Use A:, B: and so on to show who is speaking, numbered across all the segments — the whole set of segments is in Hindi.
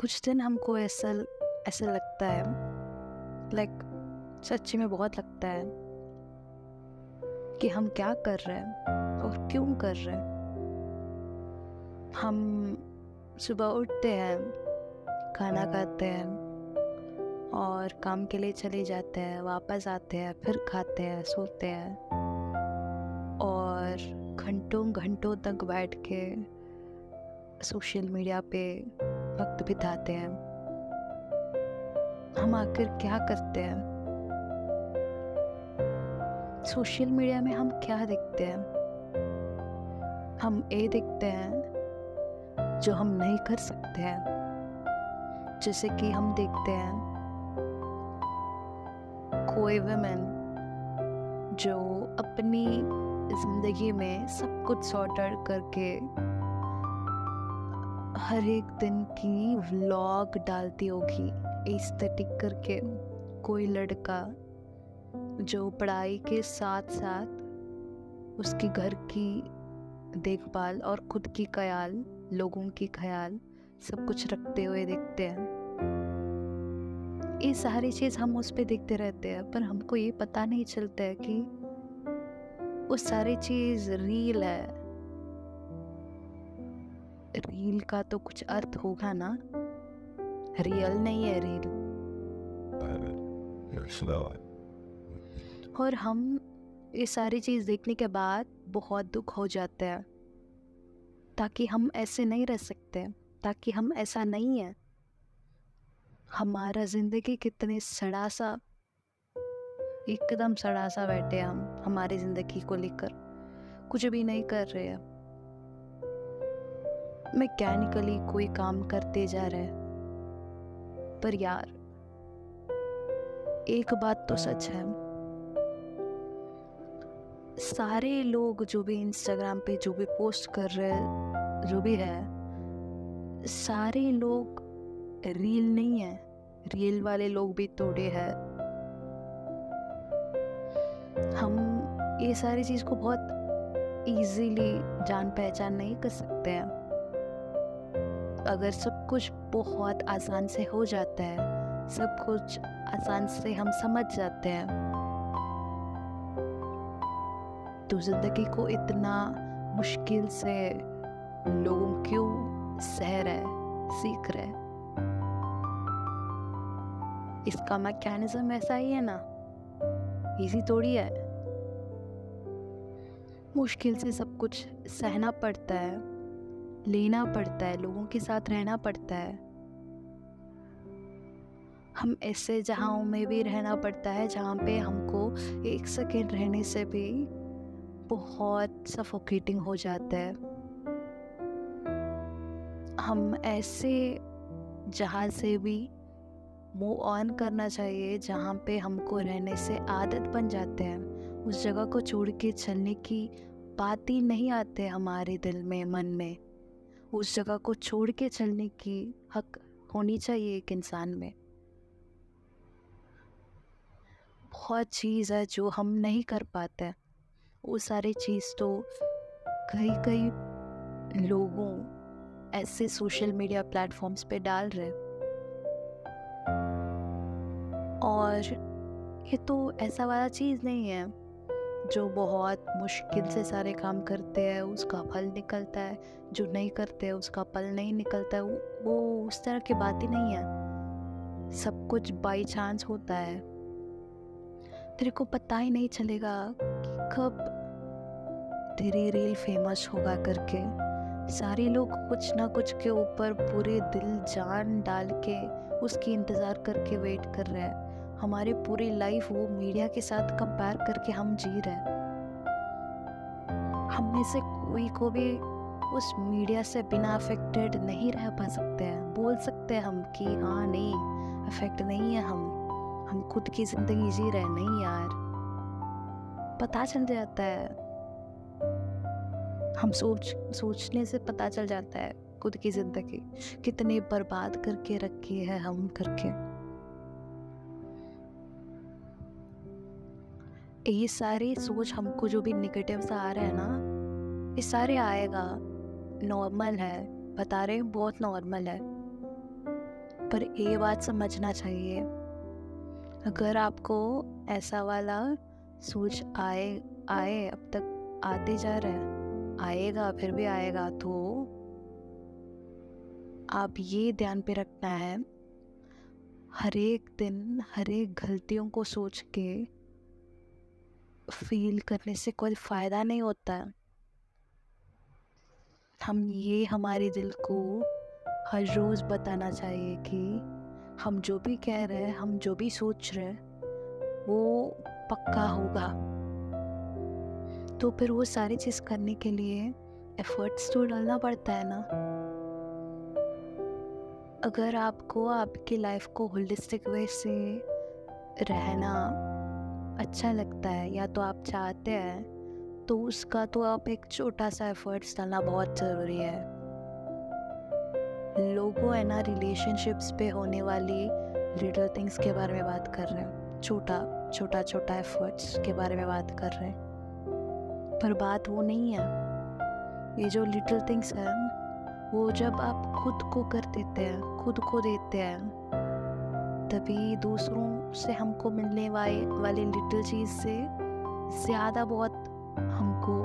A: कुछ दिन हमको ऐसा ऐसा लगता है। लाइक सच्ची में बहुत लगता है कि हम क्या कर रहे हैं और क्यों कर रहे हैं। हम सुबह उठते हैं, खाना खाते हैं और काम के लिए चले जाते हैं, वापस आते हैं, फिर खाते हैं, सोते हैं और घंटों घंटों तक बैठ के सोशल मीडिया पे वक्त बिताते हैं। हम आखिर क्या करते हैं? सोशल मीडिया में हम क्या देखते हैं? हम ये देखते हैं जो हम नहीं कर सकते हैं। जैसे कि हम देखते हैं कोई वमेन जो अपनी ज़िंदगी में सब कुछ सॉर्ट आउट करके हर एक दिन की व्लॉग डालती होगी एस्थेटिक करके। कोई लड़का जो पढ़ाई के साथ साथ उसके घर की देखभाल और खुद की ख्याल, लोगों की ख्याल, सब कुछ रखते हुए देखते हैं। ये सारी चीज़ हम उस पर देखते रहते हैं, पर हमको ये पता नहीं चलता है कि वो सारी चीज़ रील है। रील का तो कुछ अर्थ होगा ना? रियल नहीं है रील। और हम ये सारी चीज़ देखने के बाद बहुत दुख हो जाते हैं ताकि हम ऐसे नहीं रह सकते ताकि हम ऐसा नहीं है। हमारा ज़िंदगी कितने सड़ा सा एकदम सड़ा सा बैठे हम हमारी ज़िंदगी को लेकर। कुछ भी नहीं कर रहे हैं। मैकेनिकली कोई काम करते जा रहे पर यार, एक बात तो सच है। सारे लोग जो भी इंस्टाग्राम पे जो भी पोस्ट कर रहे जो भी है, सारे लोग रील नहीं है। रील वाले लोग भी तोड़े हैं। हम ये सारी चीज़ को बहुत इजीली जान पहचान नहीं कर सकते हैं। अगर सब कुछ बहुत आसान से हो जाता है, सब कुछ आसान से हम समझ जाते हैं। तो ज़िंदगी को इतना मुश्किल से लोगों क्यों सह रहे सीख रहे इसका मैकेनिज्म ऐसा ही है ना? इजी थोड़ी है। मुश्किल से सब कुछ सहना पड़ता है। लेना पड़ता है, लोगों के साथ रहना पड़ता है। हम ऐसे जगहों में भी रहना पड़ता है, जहाँ पे हमको एक सेकेंड रहने से भी बहुत सफोकेटिंग हो जाता है। हम ऐसे जहाँ से भी मूव ऑन करना चाहिए, जहाँ पे हमको रहने से आदत बन जाते हैं। उस जगह को छोड़ के चलने की बात ही नहीं आते हमारे दिल में, मन में। उस जगह को छोड़ के चलने की हक होनी चाहिए एक इंसान में। बहुत चीज़ है जो हम नहीं कर पाते। वो सारी चीज़ तो कई कई लोगों ऐसे सोशल मीडिया प्लेटफॉर्म्स पे डाल रहे और ये तो ऐसा वाला चीज़ नहीं है। जो बहुत मुश्किल से सारे काम करते हैं, उसका फल निकलता है, जो नहीं करते उसका फल नहीं निकलता है, वो उस तरह की बात ही नहीं है। सब कुछ बाई चांस होता है। तेरे को पता ही नहीं चलेगा कि कब तेरी रील फ़ेमस होगा करके। सारे लोग कुछ ना कुछ के ऊपर पूरे दिल जान डाल के उसकी इंतज़ार करके वेट कर रहे हैं। हमारी पूरी लाइफ वो मीडिया के साथ कंपेयर करके हम जी रहे हैं। हम में से कोई को भी उस मीडिया से बिना अफेक्टेड नहीं रह पा सकते हैं। बोल सकते हैं हम कि हाँ नहीं अफेक्ट नहीं है हम। हम खुद की ज़िंदगी जी रहे नहीं यार। पता चल जाता है। हम सोच, सोचने से पता चल जाता है खुद की ज़िंदगी कितने बर्बाद करके रखी है हम करके। ये सारी सोच हमको जो भी निगेटिव सा आ रहा है ना, ये सारे आएगा। नॉर्मल है। बता रहे बहुत नॉर्मल है। पर ये बात समझना चाहिए। अगर आपको ऐसा वाला सोच आए आए, अब तक आते जा रहा है, आएगा, फिर भी आएगा तो आप ये ध्यान पे रखना है। हर एक दिन, हर एक गलतियों को सोच के फील करने से कोई फ़ायदा नहीं होता। है हम ये हमारे दिल को हर रोज़ बताना चाहिए कि हम जो भी कह रहे हैं, हम जो भी सोच रहे हैं, वो पक्का होगा। तो फिर वो सारी चीज़ करने के लिए एफर्ट्स तो डालना पड़ता है ना। अगर आपको आपकी लाइफ को होलिस्टिक वे से रहना अच्छा लगता है, या तो आप चाहते हैं तो उसका तो आप एक छोटा सा एफर्ट्स डालना बहुत ज़रूरी है। लोगों है ना रिलेशनशिप्स पे होने वाली लिटल थिंग्स के बारे में बात कर रहे हैं। छोटा छोटा छोटा एफर्ट्स के बारे में बात कर रहे हैं। पर बात वो नहीं है। ये जो लिटल थिंग्स हैं, वो जब आप खुद को कर देते हैं, खुद को देते हैं तभी दूसरों से हमको मिलने वाले वाली लिटिल चीज़ से ज़्यादा बहुत हमको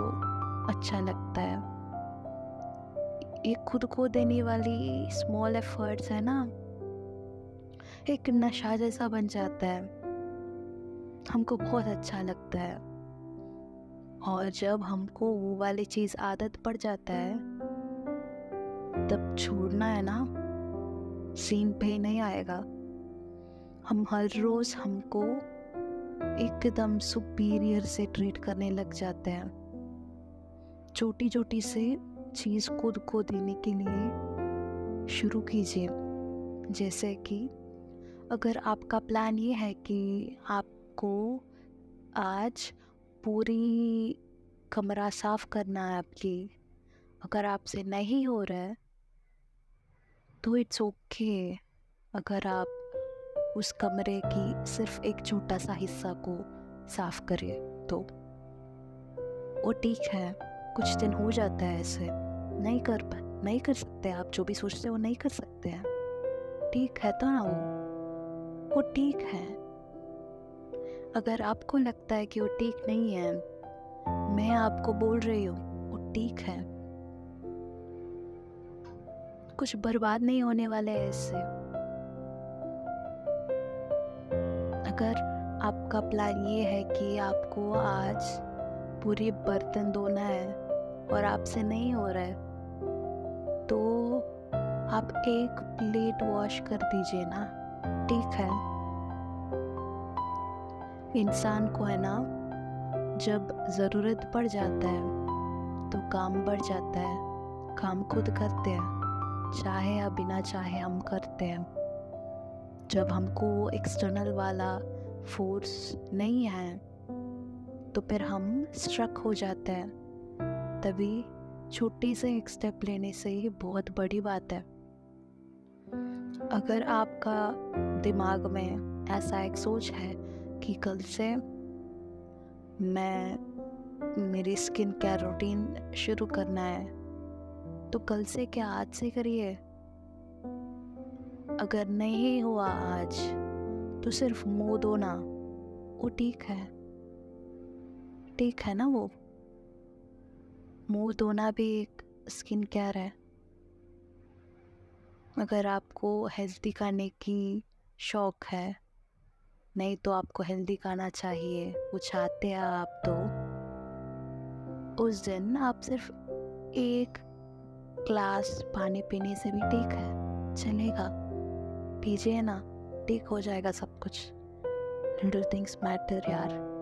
A: अच्छा लगता है। एक खुद को देने वाली स्मॉल एफर्ट्स है ना, एक नशा जैसा बन जाता है। हमको बहुत अच्छा लगता है। और जब हमको वो वाली चीज़ आदत पड़ जाता है, तब छोड़ना है ना सीन पे नहीं आएगा। हम हर रोज हमको एकदम सुपीरियर से ट्रीट करने लग जाते हैं छोटी छोटी से चीज़ खुद को देने के लिए शुरू कीजिए जैसे कि अगर आपका प्लान ये है कि आपको आज पूरी कमरा साफ़ करना है आपकी, अगर आपसे नहीं हो रहा है तो इट्स ओके okay. अगर आप उस कमरे की सिर्फ़ एक छोटा सा हिस्सा को साफ़ करिए तो। वो ठीक है, कुछ दिन हो जाता है ऐसे। नहीं कर पा, नहीं कर सकते आप, जो भी सोचते हो नहीं कर सकते हैं। ठीक है तो ना वो। वो ठीक है। अगर आपको लगता है कि वो ठीक नहीं है, मैं आपको बोल रही हूँ, वो ठीक है। कुछ बर्बाद नहीं होने वाले हैं इससे अगर आपका प्लान ये है कि आपको आज पूरे बर्तन धोना है और आपसे नहीं हो रहा है तो आप एक प्लेट वॉश कर दीजिए ना, ठीक है? इंसान को है ना, जब ज़रूरत पड़ जाता है तो काम बढ़ जाता है, काम खुद करते हैं, चाहे या बिना चाहे हम करते हैं। जब हमको एक्सटर्नल वाला फोर्स नहीं है तो फिर हम स्ट्रक हो जाते हैं। तभी छोटी से एक स्टेप लेने से ही बहुत बड़ी बात है। अगर आपका दिमाग में ऐसा एक सोच है कि कल से मैं, मेरी स्किन केयर रूटीन शुरू करना है तो कल से क्या आज से करिए? अगर नहीं हुआ आज तो सिर्फ़ मुँह धोना वो ठीक है। ठीक है ना वो? मुँह धोना भी एक स्किन केयर है। अगर आपको हेल्दी खाने की शौक है, नहीं तो आपको हेल्दी खाना चाहिए, वो चाहते हैं आप तो। उस दिन आप सिर्फ़ एक ग्लास पानी पीने से भी ठीक है, चलेगा। पीजिए ना ठीक हो जाएगा सब कुछ। लिटल थिंग्स मैटर यार।